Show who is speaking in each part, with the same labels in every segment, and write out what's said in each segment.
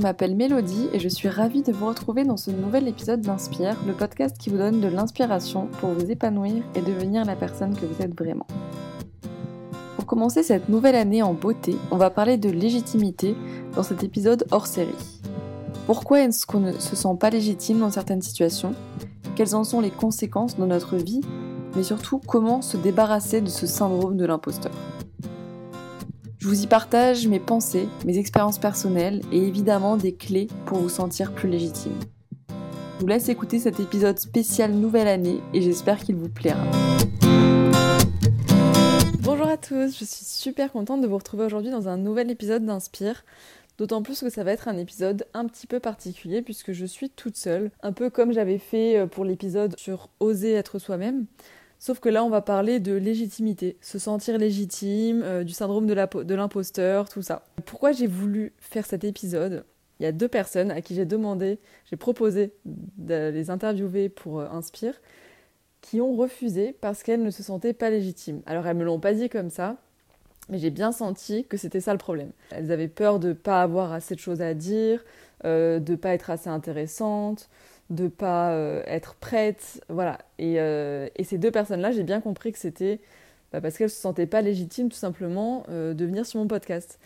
Speaker 1: je m'appelle Mélodie et je suis ravie de vous retrouver dans ce nouvel épisode d'Inspire, le podcast qui vous donne de l'inspiration pour vous épanouir et devenir la personne que vous êtes vraiment. Pour commencer cette nouvelle année en beauté, on va parler de légitimité dans cet épisode hors série. Pourquoi est-ce qu'on ne se sent pas légitime dans certaines situations? Quelles en sont les conséquences dans notre vie? Mais surtout, comment se débarrasser de ce syndrome de l'imposteur? Je vous y partage mes pensées, mes expériences personnelles et évidemment des clés pour vous sentir plus légitime. Je vous laisse écouter cet épisode spécial Nouvelle Année et j'espère qu'il vous plaira. Bonjour à tous, je suis super contente de vous retrouver aujourd'hui dans un nouvel épisode d'Inspire. D'autant plus que ça va être un épisode un petit peu particulier puisque je suis toute seule, un peu comme j'avais fait euh, pour l'épisode sur Oser être soi-même. Sauf que là, on va parler de légitimité, se sentir légitime, euh, du syndrome de l'imposteur, tout ça. Pourquoi j'ai voulu faire cet épisode? Il y a deux personnes à qui j'ai demandé, j'ai proposé de les interviewer pour euh, Inspire, qui ont refusé parce qu'elles ne se sentaient pas légitimes. Alors elles me l'ont pas dit comme ça, mais j'ai bien senti que c'était ça le problème. Elles avaient peur de ne pas avoir assez de choses à dire, euh, de ne pas être assez intéressantes, de pas euh, être prête, voilà. Euh, et, ces deux personnes-là, j'ai bien compris que c'était bah, parce qu'elles se sentaient pas légitimes tout simplement euh, de venir sur mon podcast.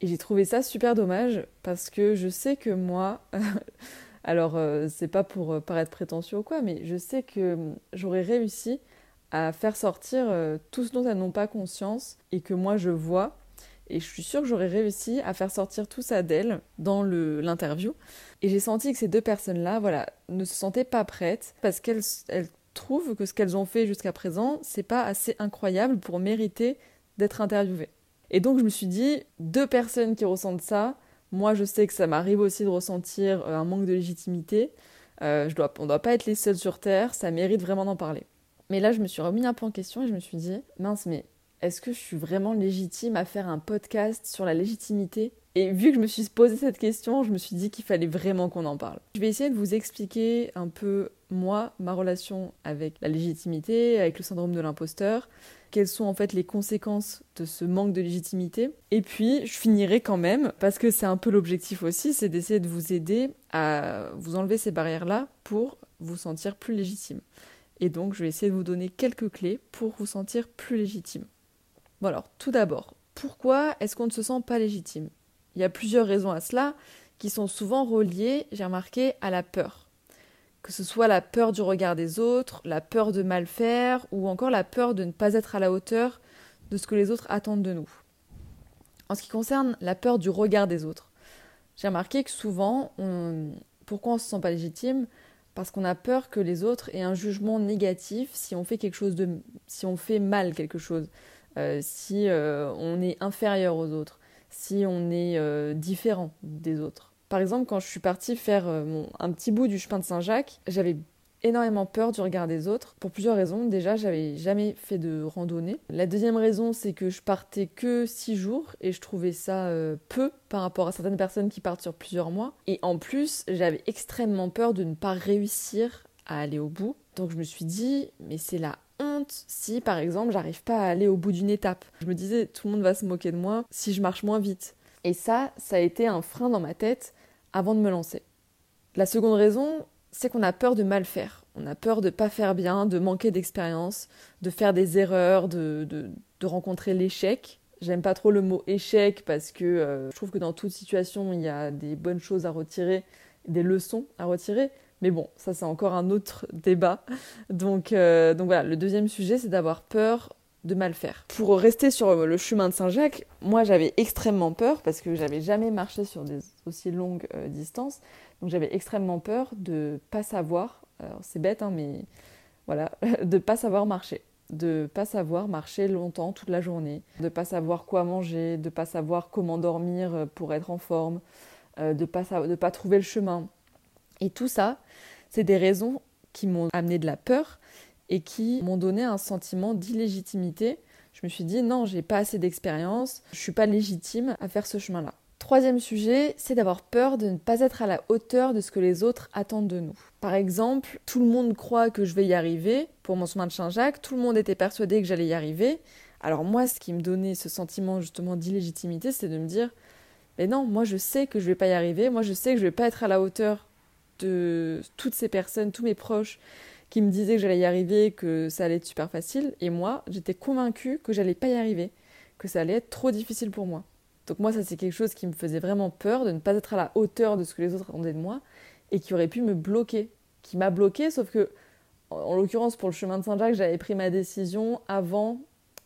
Speaker 1: Et j'ai trouvé ça super dommage parce que je sais que moi, alors c'est pas pour paraître prétentieux ou quoi, mais je sais que j'aurais réussi à faire sortir tout ce dont elles n'ont pas conscience et que moi je vois et je suis sûre que j'aurais réussi à faire sortir tout ça d'elle dans l'interview. Et j'ai senti que ces deux personnes-là, voilà, ne se sentaient pas prêtes parce qu'elles trouvent que ce qu'elles ont fait jusqu'à présent, c'est pas assez incroyable pour mériter d'être interviewées. Et donc je me suis dit, deux personnes qui ressentent ça, moi je sais que ça m'arrive aussi de ressentir euh, un manque de légitimité. Euh, je dois, on ne doit pas être les seuls sur Terre, ça mérite vraiment d'en parler. Mais là, je me suis remis un peu en question et je me suis dit, mince, mais est-ce que je suis vraiment légitime à faire un podcast sur la légitimité? Et vu que je me suis posé cette question, je me suis dit qu'il fallait vraiment qu'on en parle. Je vais essayer de vous expliquer un peu, moi, ma relation avec la légitimité, avec le syndrome de l'imposteur, quelles sont en fait les conséquences de ce manque de légitimité. Et puis, je finirai quand même, parce que c'est un peu l'objectif aussi, c'est d'essayer de vous aider à vous enlever ces barrières-là pour vous sentir plus légitime. Et donc, je vais essayer de vous donner quelques clés pour vous sentir plus légitime. Bon alors, tout d'abord, pourquoi est-ce qu'on ne se sent pas légitime? Il y a plusieurs raisons à cela qui sont souvent reliées, j'ai remarqué, à la peur. Que ce soit la peur du regard des autres, la peur de mal faire, ou encore la peur de ne pas être à la hauteur de ce que les autres attendent de nous. En ce qui concerne la peur du regard des autres, j'ai remarqué que souvent, pourquoi on ne se sent pas légitime? Parce qu'on a peur que les autres aient un jugement négatif si on fait quelque chose de, si on fait mal quelque chose, si euh, on est inférieur aux autres, si on est euh, différent des autres. Par exemple, quand je suis partie faire un petit bout du chemin de Saint-Jacques, j'avais énormément peur du regard des autres pour plusieurs raisons. Déjà, j'avais jamais fait de randonnée. La deuxième raison, c'est que je partais que six jours et je trouvais ça peu par rapport à certaines personnes qui partent sur plusieurs mois. Et en plus, j'avais extrêmement peur de ne pas réussir à aller au bout. Donc je me suis dit, mais c'est la honte si, par exemple, j'arrive pas à aller au bout d'une étape. Je me disais, tout le monde va se moquer de moi si je marche moins vite. Et ça, ça a été un frein dans ma tête avant de me lancer. La seconde raison, c'est qu'on a peur de mal faire. On a peur de pas faire bien, de manquer d'expérience, de faire des erreurs, de, de, rencontrer l'échec. J'aime pas trop le mot échec parce que euh, je trouve que dans toute situation, il y a des bonnes choses à retirer, des leçons à retirer. Mais bon, ça c'est encore un autre débat. Donc, euh, donc voilà, le deuxième sujet, c'est d'avoir peur de mal faire. Pour rester sur le chemin de Saint-Jacques, moi j'avais extrêmement peur parce que j'avais jamais marché sur des aussi longues euh, distances. Donc j'avais extrêmement peur de pas savoir, c'est bête hein, mais voilà, de pas savoir marcher, de pas savoir marcher longtemps toute la journée, de pas savoir quoi manger, de pas savoir comment dormir euh, pour être en forme, de pas de pas trouver le chemin. Et tout ça, c'est des raisons qui m'ont amené de la peur et qui m'ont donné un sentiment d'illégitimité. Je me suis dit non, j'ai pas assez d'expérience, je suis pas légitime à faire ce chemin-là. Troisième sujet, c'est d'avoir peur de ne pas être à la hauteur de ce que les autres attendent de nous. Par exemple, tout le monde croit que je vais y arriver pour mon chemin de Saint-Jacques, tout le monde était persuadé que j'allais y arriver. Alors moi, ce qui me donnait ce sentiment justement d'illégitimité, c'est de me dire Mais non, moi je sais que je vais pas y arriver, moi je sais que je vais pas être à la hauteur de toutes ces personnes, tous mes proches qui me disaient que j'allais y arriver, que ça allait être super facile. Et moi, j'étais convaincue que j'allais pas y arriver, que ça allait être trop difficile pour moi. Donc moi, ça c'est quelque chose qui me faisait vraiment peur de ne pas être à la hauteur de ce que les autres attendaient de moi et qui aurait pu me bloquer, qui m'a bloqué, sauf que en l'occurrence pour le chemin de Saint-Jacques, j'avais pris ma décision avant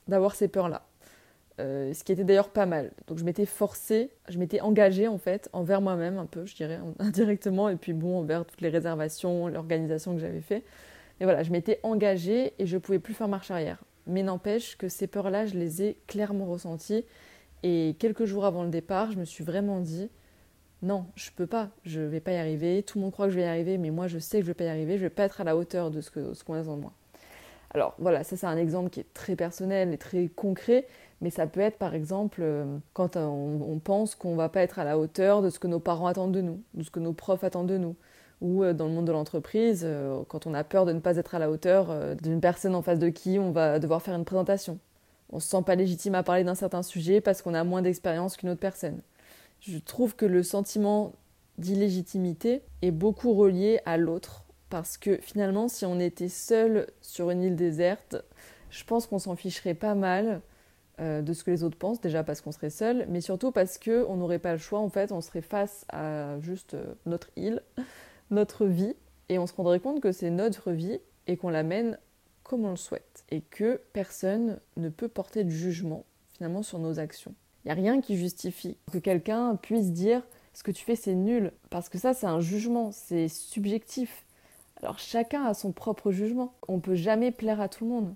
Speaker 1: d'avoir ces peurs-là. Euh, ce qui était d'ailleurs pas mal. Donc je m'étais forcée, je m'étais engagée en fait envers moi-même un peu, je dirais indirectement, et puis bon envers toutes les réservations, l'organisation que j'avais fait. Mais voilà, je m'étais engagée et je pouvais plus faire marche arrière. Mais n'empêche que ces peurs-là, je les ai clairement ressenties. Et quelques jours avant le départ, je me suis vraiment dit non, je peux pas, je vais pas y arriver. Tout le monde croit que je vais y arriver, mais moi je sais que je vais pas y arriver, je vais pas être à la hauteur de ce qu'on ce qu'on attend moi. Alors voilà, ça c'est un exemple qui est très personnel et très concret, mais ça peut être par exemple euh, quand on, pense qu'on va pas être à la hauteur de ce que nos parents attendent de nous, de ce que nos profs attendent de nous, ou euh, dans le monde de l'entreprise, euh, quand on a peur de ne pas être à la hauteur d'une personne en face de qui on va devoir faire une présentation. On se sent pas légitime à parler d'un certain sujet parce qu'on a moins d'expérience qu'une autre personne. Je trouve que le sentiment d'illégitimité est beaucoup relié à l'autre parce que finalement, si on était seul sur une île déserte, je pense qu'on s'en ficherait pas mal euh, de ce que les autres pensent, déjà parce qu'on serait seul, mais surtout parce qu'on n'aurait pas le choix, en fait, on serait face à juste euh, notre île, notre vie, et on se rendrait compte que c'est notre vie et qu'on la mène comme on le souhaite, et que personne ne peut porter de jugement finalement sur nos actions. Il n'y a rien qui justifie que quelqu'un puisse dire ce que tu fais c'est nul, parce que ça c'est un jugement, c'est subjectif. Alors chacun a son propre jugement. On peut jamais plaire à tout le monde.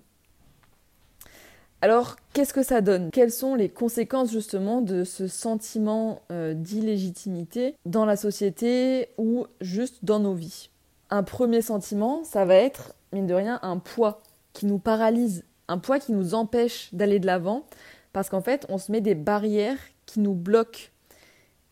Speaker 1: Alors, qu'est-ce que ça donne? Quelles sont les conséquences justement de ce sentiment euh, d'illégitimité dans la société ou juste dans nos vies? Un premier sentiment, ça va être, mine de rien, un poids qui nous paralyse, un poids qui nous empêche d'aller de l'avant, parce qu'en fait, on se met des barrières qui nous bloquent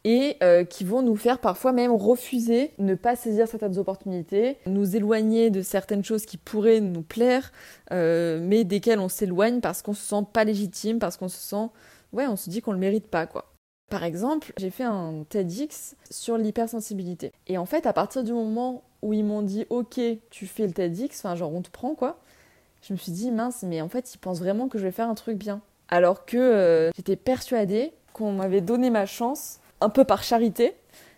Speaker 1: et euh, qui vont nous faire parfois même refuser, ne pas saisir certaines opportunités, nous éloigner de certaines choses qui pourraient nous plaire, euh, mais desquelles on s'éloigne parce qu'on se sent pas légitime, parce qu'on se sent, ouais, on se dit qu'on le mérite pas, quoi. Par exemple, j'ai fait un TEDx sur l'hypersensibilité. Et en fait, à partir du moment où ils m'ont dit, ok, tu fais le TEDx, enfin genre on te prend quoi, je me suis dit, mince, mais en fait, ils pensent vraiment que je vais faire un truc bien. Alors que euh, j'étais persuadée qu'on m'avait donné ma chance un peu par charité,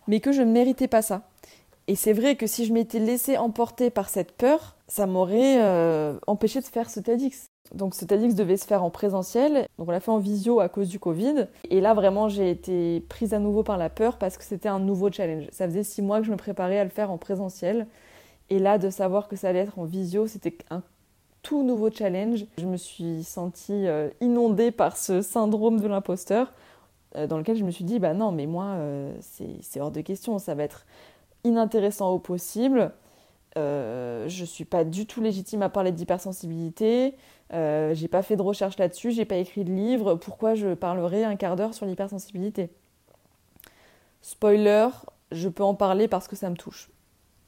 Speaker 1: mais que je ne méritais pas ça. Et c'est vrai que si je m'étais laissé emporter par cette peur, ça m'aurait euh, empêché de faire ce TEDx. Donc ce TEDx devait se faire en présentiel, donc on l'a fait en visio à cause du Covid. Et là vraiment j'ai été prise à nouveau par la peur parce que c'était un nouveau challenge. Ça faisait six mois que je me préparais à le faire en présentiel. Et là de savoir que ça allait être en visio, c'était un tout nouveau challenge. Je me suis sentie euh, inondée par ce syndrome de l'imposteur dans lequel je me suis dit, bah non, mais moi, euh, c'est hors de question, ça va être inintéressant au possible. Euh, je suis pas du tout légitime à parler d'hypersensibilité. Euh, j'ai pas fait de recherche là-dessus, j'ai pas écrit de livre. Pourquoi je parlerai un quart d'heure sur l'hypersensibilité? Spoiler, je peux en parler parce que ça me touche.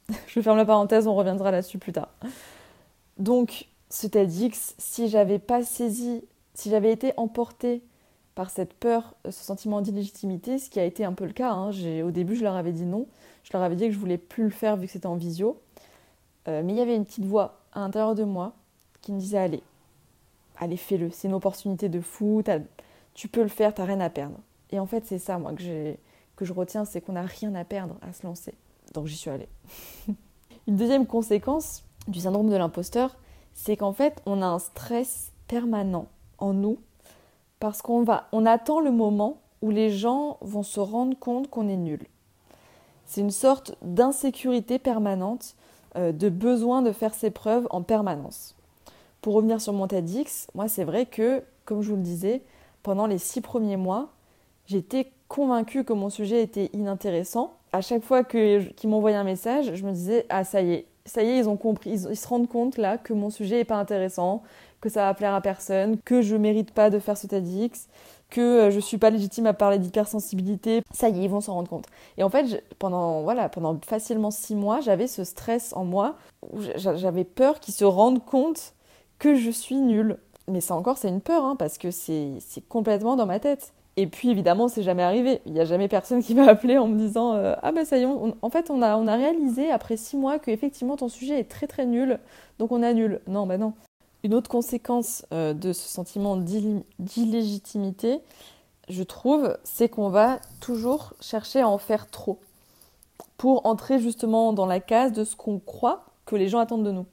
Speaker 1: je ferme la parenthèse, on reviendra là-dessus plus tard. Donc, ce TEDx, si j'avais pas saisi, si j'avais été emportée par cette peur, ce sentiment d'illégitimité, ce qui a été un peu le cas. Hein. Au début, je leur avais dit non. Je leur avais dit que je voulais plus le faire vu que c'était en visio. Euh, mais il y avait une petite voix à l'intérieur de moi qui me disait allez, allez, fais-le. C'est une opportunité de fou. Tu peux le faire, t'as rien à perdre. Et en fait, c'est ça, moi, que, que je retiens, c'est qu'on n'a rien à perdre à se lancer. Donc j'y suis allée. une deuxième conséquence du syndrome de l'imposteur, c'est qu'en fait, on a un stress permanent en nous parce qu'on va, on attend le moment où les gens vont se rendre compte qu'on est nul. C'est une sorte d'insécurité permanente, euh, de besoin de faire ses preuves en permanence. Pour revenir sur mon TEDx, moi c'est vrai que, comme je vous le disais, pendant les six premiers mois, j'étais convaincue que mon sujet était inintéressant. À chaque fois qu'ils m'envoyaient un message, je me disais ah ça y est, ça y est, ils ont compris, ils, se rendent compte là que mon sujet n'est pas intéressant, que ça va plaire à personne, que je mérite pas de faire ce TEDx, que euh, je suis pas légitime à parler d'hypersensibilité. Ça y est, ils vont s'en rendre compte. Et en fait, pendant, voilà, pendant facilement six mois, j'avais ce stress en moi où j'avais peur qu'ils se rendent compte que je suis nulle. Mais ça encore, c'est une peur, hein, parce que c'est complètement dans ma tête. Et puis évidemment, c'est jamais arrivé. Il n'y a jamais personne qui m'a appelé en me disant euh, Ah ben ça y est, en fait, on a, on a réalisé après six mois que effectivement ton sujet est très très nul, donc on annule. Non, ben non. Une autre conséquence euh, de ce sentiment d'illégitimité, je trouve, c'est qu'on va toujours chercher à en faire trop pour entrer justement dans la case de ce qu'on croit que les gens attendent de nous.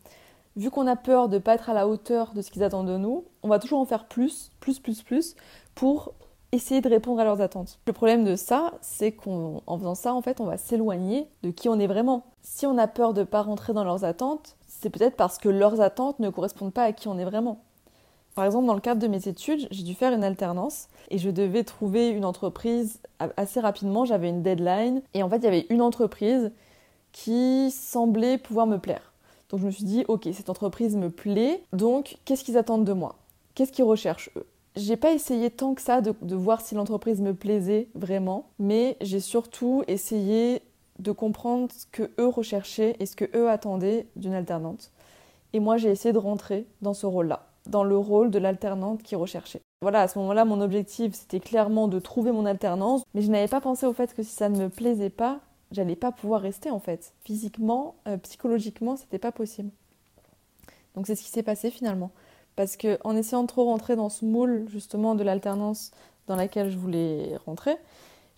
Speaker 1: Vu qu'on a peur de ne pas être à la hauteur de ce qu'ils attendent de nous, on va toujours en faire plus, plus, plus, plus pour essayer de répondre à leurs attentes. Le problème de ça, c'est qu'en faisant ça, en fait, on va s'éloigner de qui on est vraiment. Si on a peur de ne pas rentrer dans leurs attentes, c'est peut-être parce que leurs attentes ne correspondent pas à qui on est vraiment. Par exemple, dans le cadre de mes études, j'ai dû faire une alternance et je devais trouver une entreprise assez rapidement. J'avais une deadline et en fait, il y avait une entreprise qui semblait pouvoir me plaire. Donc je me suis dit, ok, cette entreprise me plaît, donc qu'est-ce qu'ils attendent de moi? Qu'est-ce qu'ils recherchent eux? J'ai pas essayé tant que ça de, de voir si l'entreprise me plaisait vraiment, mais j'ai surtout essayé de comprendre ce que eux recherchaient et ce que eux attendaient d'une alternante. Et moi, j'ai essayé de rentrer dans ce rôle-là, dans le rôle de l'alternante qui recherchait. Voilà, à ce moment-là, mon objectif, c'était clairement de trouver mon alternance, mais je n'avais pas pensé au fait que si ça ne me plaisait pas, j'allais pas pouvoir rester en fait. Physiquement, euh, psychologiquement, c'était pas possible. Donc c'est ce qui s'est passé finalement. Parce que en essayant de trop rentrer dans ce moule justement de l'alternance dans laquelle je voulais rentrer,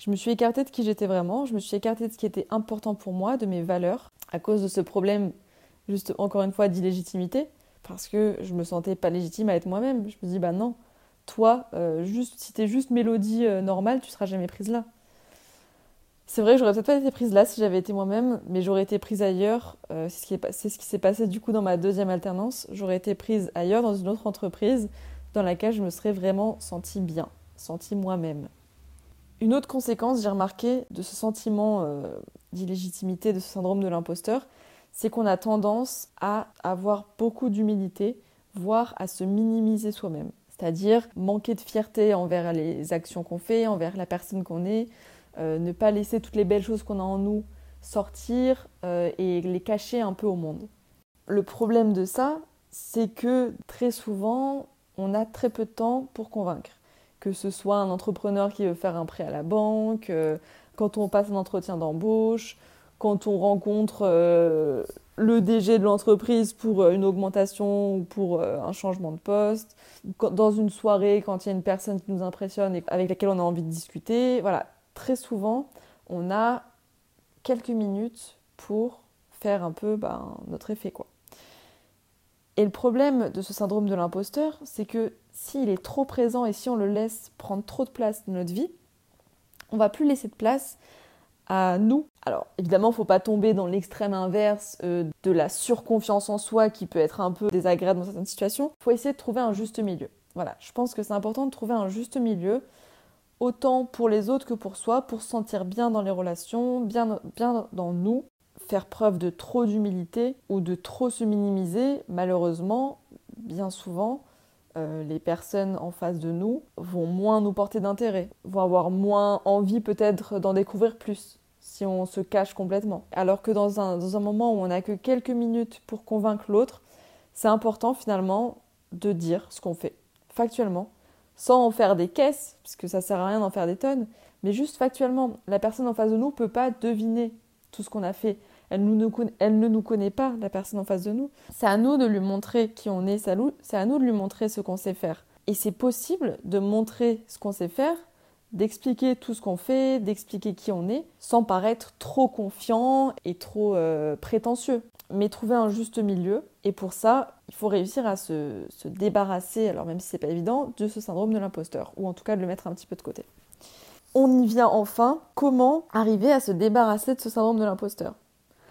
Speaker 1: je me suis écartée de qui j'étais vraiment, je me suis écartée de ce qui était important pour moi, de mes valeurs, à cause de ce problème, juste encore une fois, d'illégitimité, parce que je me sentais pas légitime à être moi-même. Je me dis, bah non, toi, euh, juste, si t'es juste mélodie euh, normale, tu seras jamais prise là. C'est vrai que j'aurais peut-être pas été prise là si j'avais été moi-même, mais j'aurais été prise ailleurs. Euh, c'est ce qui s'est passé du coup dans ma deuxième alternance. J'aurais été prise ailleurs dans une autre entreprise dans laquelle je me serais vraiment sentie bien, sentie moi-même. Une autre conséquence, j'ai remarqué, de ce sentiment euh, d'illégitimité, de ce syndrome de l'imposteur, c'est qu'on a tendance à avoir beaucoup d'humilité, voire à se minimiser soi-même. C'est-à-dire manquer de fierté envers les actions qu'on fait, envers la personne qu'on est, euh, ne pas laisser toutes les belles choses qu'on a en nous sortir euh, et les cacher un peu au monde. Le problème de ça, c'est que très souvent, on a très peu de temps pour convaincre que ce soit un entrepreneur qui veut faire un prêt à la banque, euh, quand on passe un entretien d'embauche, quand on rencontre euh, le DG de l'entreprise pour euh, une augmentation ou pour un changement de poste, dans une soirée quand il y a une personne qui nous impressionne et avec laquelle on a envie de discuter. Voilà, très souvent, on a quelques minutes pour faire un peu ben, notre effet quoi. Et le problème de ce syndrome de l'imposteur, c'est que s'il est trop présent et si on le laisse prendre trop de place dans notre vie, on va plus laisser de place à nous. Alors évidemment, il ne faut pas tomber dans l'extrême inverse euh, de la surconfiance en soi qui peut être un peu désagréable dans certaines situations. Il faut essayer de trouver un juste milieu. Voilà, je pense que c'est important de trouver un juste milieu, autant pour les autres que pour soi, pour se sentir bien dans les relations, bien, bien dans nous, faire preuve de trop d'humilité ou de trop se minimiser, malheureusement, bien souvent, euh, les personnes en face de nous vont moins nous porter d'intérêt, vont avoir moins envie peut-être d'en découvrir plus si on se cache complètement. Alors que dans un, dans un moment où on n'a que quelques minutes pour convaincre l'autre, c'est important finalement de dire ce qu'on fait, factuellement, sans en faire des caisses, parce que ça sert à rien d'en faire des tonnes, mais juste factuellement. La personne en face de nous ne peut pas deviner tout ce qu'on a fait elle, ne nous connaît pas, la personne en face de nous. C'est à nous de lui montrer qui on est, c'est à nous de lui montrer ce qu'on sait faire. Et c'est possible de montrer ce qu'on sait faire, d'expliquer tout ce qu'on fait, d'expliquer qui on est, sans paraître trop confiant et trop euh, prétentieux. Mais trouver un juste milieu. Et pour ça, il faut réussir à se, se débarrasser, alors même si c'est pas évident, de ce syndrome de l'imposteur, ou en tout cas de le mettre un petit peu de côté. On y vient enfin, comment arriver à se débarrasser de ce syndrome de l'imposteur?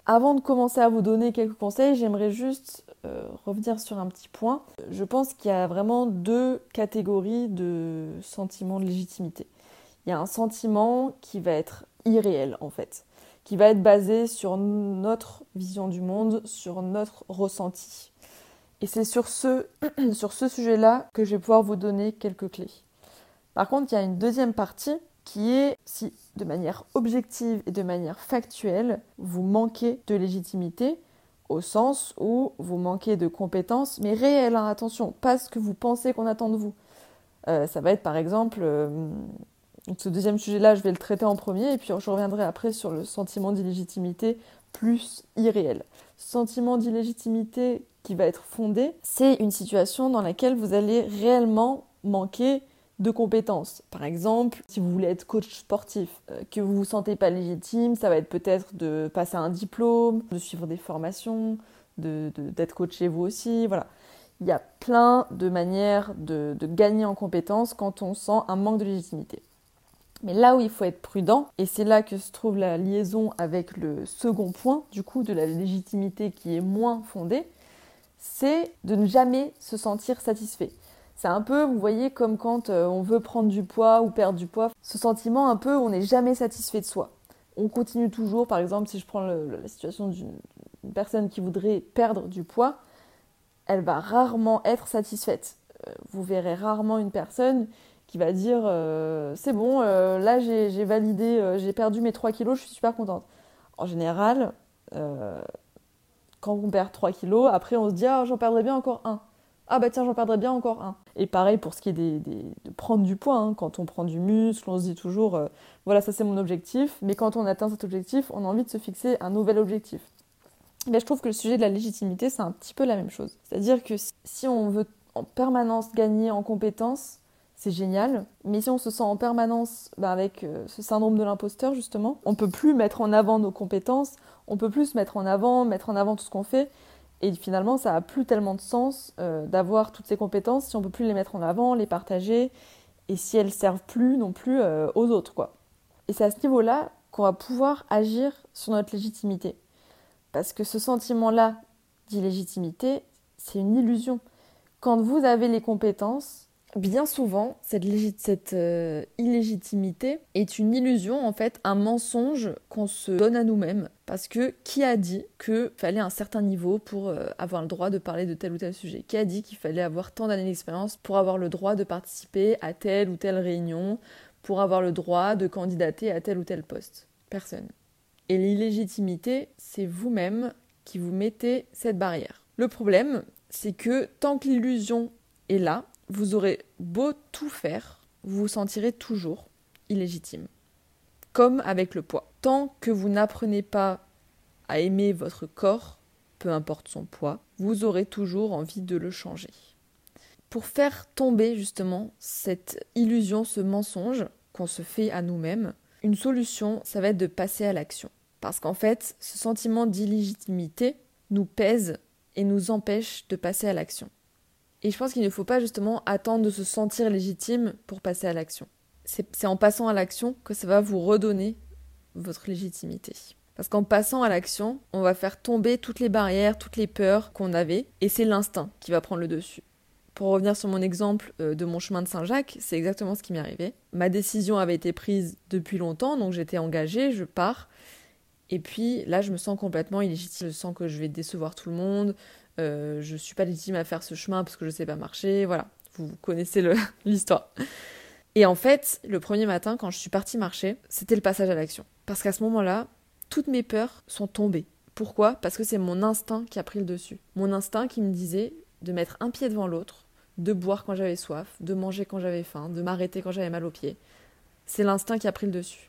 Speaker 1: Avant de commencer à vous donner quelques conseils, j'aimerais juste euh, revenir sur un petit point. Je pense qu'il y a vraiment deux catégories de sentiments de légitimité. Il y a un sentiment qui va être irréel en fait, qui va être basé sur notre vision du monde, sur notre ressenti. Et c'est sur ce, sur ce sujet-là que je vais pouvoir vous donner quelques clés. Par contre, il y a une deuxième partie qui est si de manière objective et de manière factuelle, vous manquez de légitimité au sens où vous manquez de compétences, mais réelles, hein, attention, pas ce que vous pensez qu'on attend de vous. Euh, ça va être par exemple, euh, ce deuxième sujet-là, je vais le traiter en premier et puis je reviendrai après sur le sentiment d'illégitimité plus irréel. Sentiment d'illégitimité qui va être fondé, c'est une situation dans laquelle vous allez réellement manquer de compétences. Par exemple, si vous voulez être coach sportif, euh, que vous vous sentez pas légitime, ça va être peut-être de passer un diplôme, de suivre des formations, d'être de, d'être coaché vous aussi, voilà. Il y a plein de manières de, de gagner en compétences quand on sent un manque de légitimité. Mais là où il faut être prudent, et c'est là que se trouve la liaison avec le second point, du coup, de la légitimité qui est moins fondée, c'est de ne jamais se sentir satisfait. C'est un peu, vous voyez, comme quand euh, on veut prendre du poids ou perdre du poids. Ce sentiment un peu, on n'est jamais satisfait de soi. On continue toujours, par exemple, si je prends la situation d'une personne qui voudrait perdre du poids, elle va rarement être satisfaite. Euh, vous verrez rarement une personne qui va dire euh, c'est bon, là j'ai validé, j'ai perdu mes 3 kilos, je suis super contente. En général, quand on perd 3 kilos, après on se dit ah j'en perdrais bien encore un ah bah tiens, j'en perdrais bien encore un. Et pareil pour ce qui est de prendre du poids, hein. quand on prend du muscle, on se dit toujours, euh, voilà, ça c'est mon objectif, mais quand on atteint cet objectif, on a envie de se fixer un nouvel objectif. Mais je trouve que le sujet de la légitimité, c'est un petit peu la même chose. C'est-à-dire que si on veut en permanence gagner en compétences, c'est génial. Mais si on se sent en permanence bah, avec euh, ce syndrome de l'imposteur, justement, on peut plus mettre en avant nos compétences, on peut plus se mettre en avant, mettre en avant tout ce qu'on fait. Et finalement, ça n'a plus tellement de sens euh, d'avoir toutes ces compétences si on ne peut plus les mettre en avant, les partager, et si elles servent plus non plus euh, aux autres. quoi. Et c'est à ce niveau-là qu'on va pouvoir agir sur notre légitimité. Parce que ce sentiment-là d'illégitimité, c'est une illusion. Quand vous avez les compétences, bien souvent, cette, euh, illégitimité est une illusion, en fait, un mensonge qu'on se donne à nous-mêmes. Parce que qui a dit qu'il fallait un certain niveau pour euh, avoir le droit de parler de tel ou tel sujet? Qui a dit qu'il fallait avoir tant d'années d'expérience pour avoir le droit de participer à telle ou telle réunion, pour avoir le droit de candidater à tel ou tel poste? Personne. Et l'illégitimité, c'est vous-même qui vous mettez cette barrière. Le problème, c'est que tant que l'illusion est là, vous aurez beau tout faire, vous vous sentirez toujours illégitime. Comme avec le poids. Tant que vous n'apprenez pas à aimer votre corps, peu importe son poids, vous aurez toujours envie de le changer. Pour faire tomber justement cette illusion, ce mensonge qu'on se fait à nous-mêmes, une solution, ça va être de passer à l'action. Parce qu'en fait, ce sentiment d'illégitimité nous pèse et nous empêche de passer à l'action. Et je pense qu'il ne faut pas justement attendre de se sentir légitime pour passer à l'action. C'est en passant à l'action que ça va vous redonner votre légitimité. Parce qu'en passant à l'action, on va faire tomber toutes les barrières, toutes les peurs qu'on avait, et c'est l'instinct qui va prendre le dessus. Pour revenir sur mon exemple euh, de mon chemin de Saint-Jacques, c'est exactement ce qui m'est arrivé. Ma décision avait été prise depuis longtemps, donc j'étais engagée, je pars. Et puis là, je me sens complètement illégitime. Je sens que je vais décevoir tout le monde, euh, je suis pas légitime à faire ce chemin parce que je sais pas marcher, voilà, vous connaissez l'histoire. Et en fait, le premier matin, quand je suis partie marcher, c'était le passage à l'action. Parce qu'à ce moment-là, toutes mes peurs sont tombées. Pourquoi? Parce que c'est mon instinct qui a pris le dessus. Mon instinct qui me disait de mettre un pied devant l'autre, de boire quand j'avais soif, de manger quand j'avais faim, de m'arrêter quand j'avais mal aux pieds. C'est l'instinct qui a pris le dessus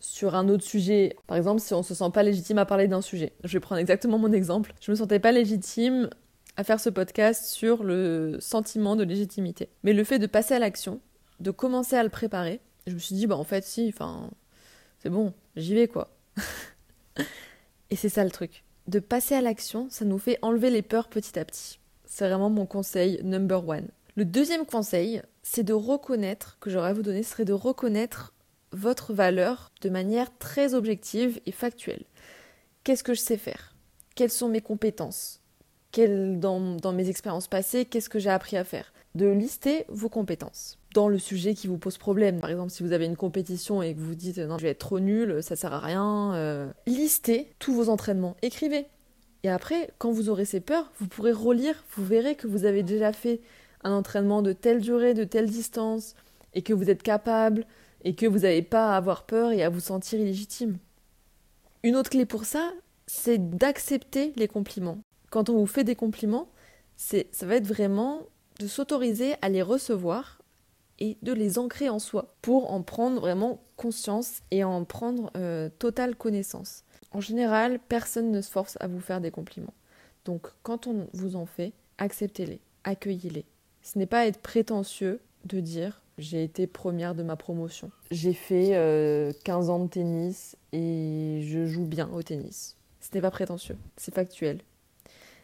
Speaker 1: sur un autre sujet. Par exemple, si on se sent pas légitime à parler d'un sujet. Je vais prendre exactement mon exemple. Je me sentais pas légitime à faire ce podcast sur le sentiment de légitimité. Mais le fait de passer à l'action, de commencer à le préparer, je me suis dit, bah en fait, si, enfin, c'est bon, j'y vais quoi. Et c'est ça le truc. De passer à l'action, ça nous fait enlever les peurs petit à petit. C'est vraiment mon conseil number one. Le deuxième conseil, c'est de reconnaître, que j'aurais à vous donner, serait de reconnaître votre valeur de manière très objective et factuelle. Qu'est-ce que je sais faire? Quelles sont mes compétences? Dans, dans mes expériences passées, qu'est-ce que j'ai appris à faire? De lister vos compétences dans le sujet qui vous pose problème. Par exemple, si vous avez une compétition et que vous dites non, je vais être trop nul, ça sert à rien, euh, listez tous vos entraînements, écrivez. Et après, quand vous aurez ces peurs, vous pourrez relire, vous verrez que vous avez déjà fait un entraînement de telle durée, de telle distance, et que vous êtes capable et que vous n'avez pas à avoir peur et à vous sentir illégitime. Une autre clé pour ça, c'est d'accepter les compliments. Quand on vous fait des compliments, c'est, ça va être vraiment de s'autoriser à les recevoir et de les ancrer en soi pour en prendre vraiment conscience et en prendre euh, totale connaissance. En général, personne ne se force à vous faire des compliments. Donc quand on vous en fait, acceptez-les, accueillez-les. Ce n'est pas être prétentieux de dire j'ai été première de ma promotion. J'ai fait 15 euh, ans de tennis et je joue bien au tennis. Ce n'est pas prétentieux, c'est factuel.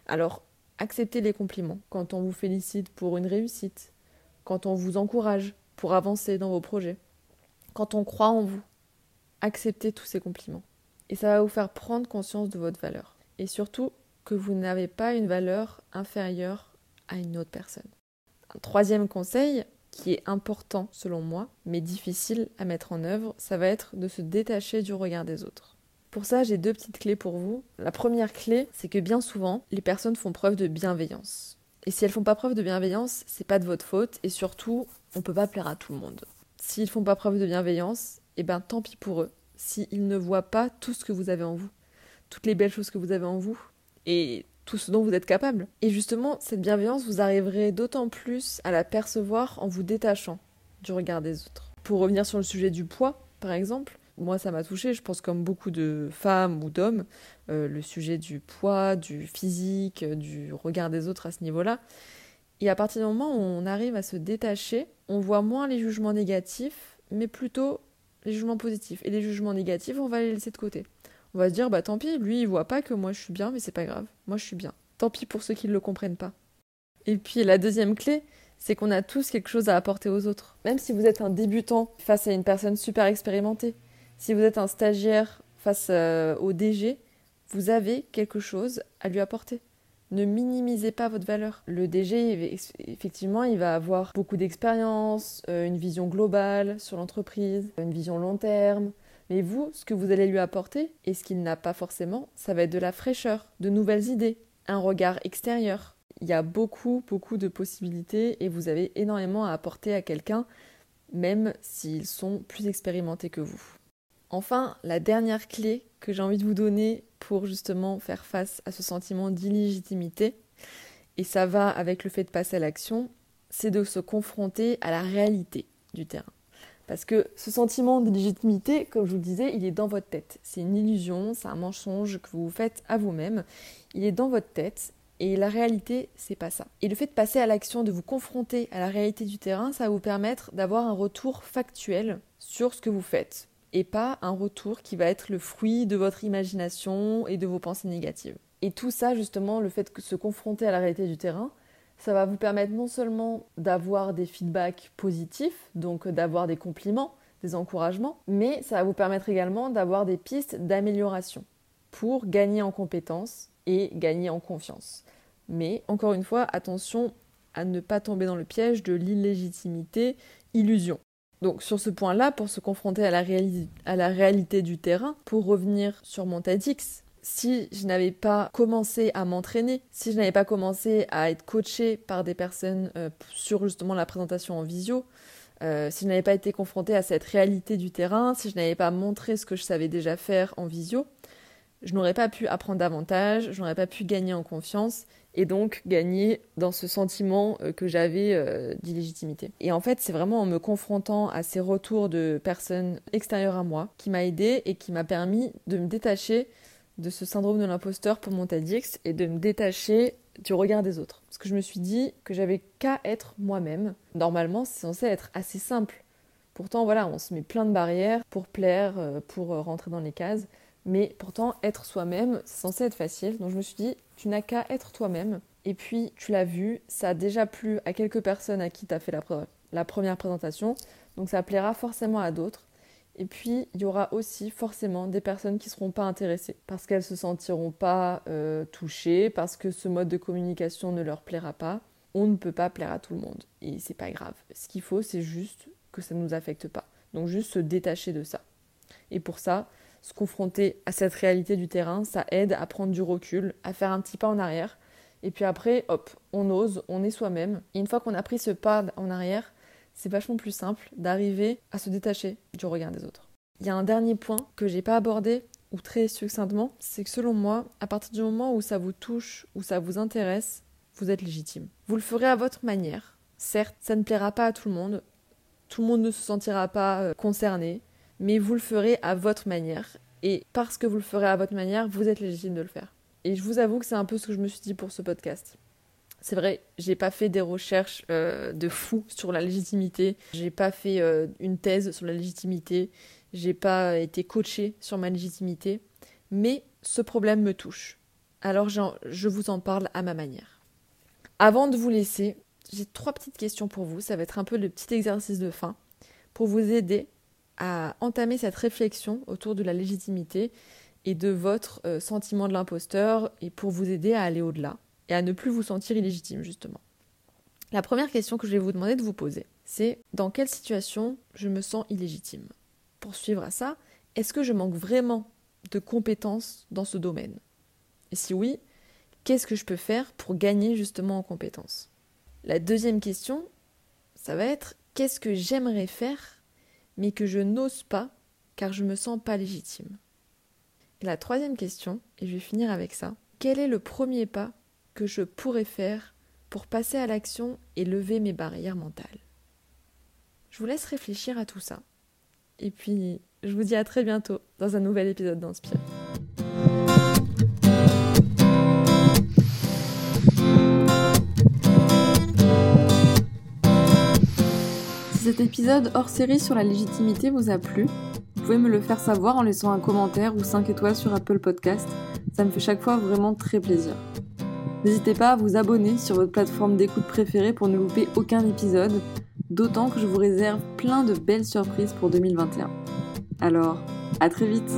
Speaker 1: Alors, acceptez les compliments quand on vous félicite pour une réussite, quand on vous encourage pour avancer dans vos projets, quand on croit en vous. Acceptez tous ces compliments. Et ça va vous faire prendre conscience de votre valeur. Et surtout, que vous n'avez pas une valeur inférieure à une autre personne. Un troisième conseil, qui est important selon moi, mais difficile à mettre en œuvre, ça va être de se détacher du regard des autres. Pour ça, j'ai deux petites clés pour vous. La première clé, c'est que bien souvent, les personnes font preuve de bienveillance. Et si elles font pas preuve de bienveillance, c'est pas de votre faute et surtout, on peut pas plaire à tout le monde. S'ils font pas preuve de bienveillance, eh ben tant pis pour eux. S'ils ne voient pas tout ce que vous avez en vous, toutes les belles choses que vous avez en vous et tout ce dont vous êtes capable. Et justement, cette bienveillance, vous arriverez d'autant plus à la percevoir en vous détachant du regard des autres. Pour revenir sur le sujet du poids, par exemple, moi ça m'a touché, je pense comme beaucoup de femmes ou d'hommes, euh, le sujet du poids, du physique, du regard des autres à ce niveau-là. Et à partir du moment où on arrive à se détacher, on voit moins les jugements négatifs, mais plutôt les jugements positifs. Et les jugements négatifs, on va les laisser de côté. On va se dire, bah tant pis, lui il voit pas que moi je suis bien, mais c'est pas grave, moi je suis bien. Tant pis pour ceux qui ne le comprennent pas. Et puis la deuxième clé, c'est qu'on a tous quelque chose à apporter aux autres. Même si vous êtes un débutant face à une personne super expérimentée, si vous êtes un stagiaire face euh, au DG, vous avez quelque chose à lui apporter. Ne minimisez pas votre valeur. Le DG, effectivement, il va avoir beaucoup d'expérience, euh, une vision globale sur l'entreprise, une vision long terme, mais vous, ce que vous allez lui apporter, et ce qu'il n'a pas forcément, ça va être de la fraîcheur, de nouvelles idées, un regard extérieur. Il y a beaucoup, beaucoup de possibilités et vous avez énormément à apporter à quelqu'un, même s'ils sont plus expérimentés que vous. Enfin, la dernière clé que j'ai envie de vous donner pour justement faire face à ce sentiment d'illégitimité, et ça va avec le fait de passer à l'action, c'est de se confronter à la réalité du terrain. Parce que ce sentiment d'illégitimité, comme je vous le disais, il est dans votre tête. C'est une illusion, c'est un mensonge que vous faites à vous-même. Il est dans votre tête et la réalité, c'est pas ça. Et le fait de passer à l'action, de vous confronter à la réalité du terrain, ça va vous permettre d'avoir un retour factuel sur ce que vous faites et pas un retour qui va être le fruit de votre imagination et de vos pensées négatives. Et tout ça, justement, le fait de se confronter à la réalité du terrain, ça va vous permettre non seulement d'avoir des feedbacks positifs, donc d'avoir des compliments, des encouragements, mais ça va vous permettre également d'avoir des pistes d'amélioration pour gagner en compétences et gagner en confiance. Mais encore une fois, attention à ne pas tomber dans le piège de l'illégitimité illusion. Donc sur ce point-là, pour se confronter à la, réalité du terrain, pour revenir sur mon TEDx, si je n'avais pas commencé à m'entraîner, si je n'avais pas commencé à être coaché par des personnes euh, sur justement la présentation en visio, euh, si je n'avais pas été confronté à cette réalité du terrain, si je n'avais pas montré ce que je savais déjà faire en visio, je n'aurais pas pu apprendre davantage, je n'aurais pas pu gagner en confiance et donc gagner dans ce sentiment euh, que j'avais d'illégitimité. Et en fait, c'est vraiment en me confrontant à ces retours de personnes extérieures à moi qui m'a aidé et qui m'a permis de me détacher de ce syndrome de l'imposteur pour mon TEDx et de me détacher du regard des autres. Parce que je me suis dit que j'avais qu'à être moi-même. Normalement, c'est censé être assez simple. Pourtant, voilà, on se met plein de barrières pour plaire, euh, pour euh, rentrer dans les cases. Mais pourtant, être soi-même, c'est censé être facile. Donc je me suis dit, tu n'as qu'à être toi-même. Et puis, tu l'as vu, ça a déjà plu à quelques personnes à qui tu as fait la, la première présentation. Donc ça plaira forcément à d'autres. Et puis, il y aura aussi forcément des personnes qui ne seront pas intéressées parce qu'elles ne se sentiront pas euh, touchées, parce que ce mode de communication ne leur plaira pas. On ne peut pas plaire à tout le monde et c'est pas grave. Ce qu'il faut, c'est juste que ça ne nous affecte pas. Donc, juste se détacher de ça. Et pour ça, se confronter à cette réalité du terrain, ça aide à prendre du recul, à faire un petit pas en arrière. Et puis après, hop, on ose, on est soi-même. Et une fois qu'on a pris ce pas en arrière, c'est vachement plus simple d'arriver à se détacher du regard des autres. Il y a un dernier point que j'ai pas abordé ou très succinctement, c'est que selon moi, à partir du moment où ça vous touche, où ça vous intéresse, vous êtes légitime. Vous le ferez à votre manière. Certes, ça ne plaira pas à tout le monde. tout le monde ne se sentira pas euh, concerné, mais vous le ferez à votre manière. Et parce que vous le ferez à votre manière, vous êtes légitime de le faire. Et je vous avoue que c'est un peu ce que je me suis dit pour ce podcast. C'est vrai, j'ai pas fait des recherches euh, de fou sur la légitimité, j'ai pas fait euh, une thèse sur la légitimité, j'ai pas été coachée sur ma légitimité, mais ce problème me touche. Alors je vous en parle à ma manière. Avant de vous laisser, j'ai trois petites questions pour vous. Ça va être un peu le petit exercice de fin pour vous aider à entamer cette réflexion autour de la légitimité et de votre euh, sentiment de l'imposteur et pour vous aider à aller au-delà et à ne plus vous sentir illégitime justement. La première question que je vais vous demander de vous poser, c'est dans quelle situation je me sens illégitime? Pour suivre à ça, est-ce que je manque vraiment de compétences dans ce domaine? Et si oui, qu'est-ce que je peux faire pour gagner justement en compétences? La deuxième question, ça va être qu'est-ce que j'aimerais faire mais que je n'ose pas car je me sens pas légitime? Et la troisième question, et je vais finir avec ça, quel est le premier pas que je pourrais faire pour passer à l'action et lever mes barrières mentales Je vous laisse réfléchir à tout ça. Et puis, je vous dis à très bientôt dans un nouvel épisode d'Inspire. Si cet épisode hors série sur la légitimité vous a plu, vous pouvez me le faire savoir en laissant un commentaire ou 5 étoiles sur Apple Podcast. Ça me fait chaque fois vraiment très plaisir. N'hésitez pas à vous abonner sur votre plateforme d'écoute préférée pour ne louper aucun épisode, d'autant que je vous réserve plein de belles surprises pour 2021. Alors, à très vite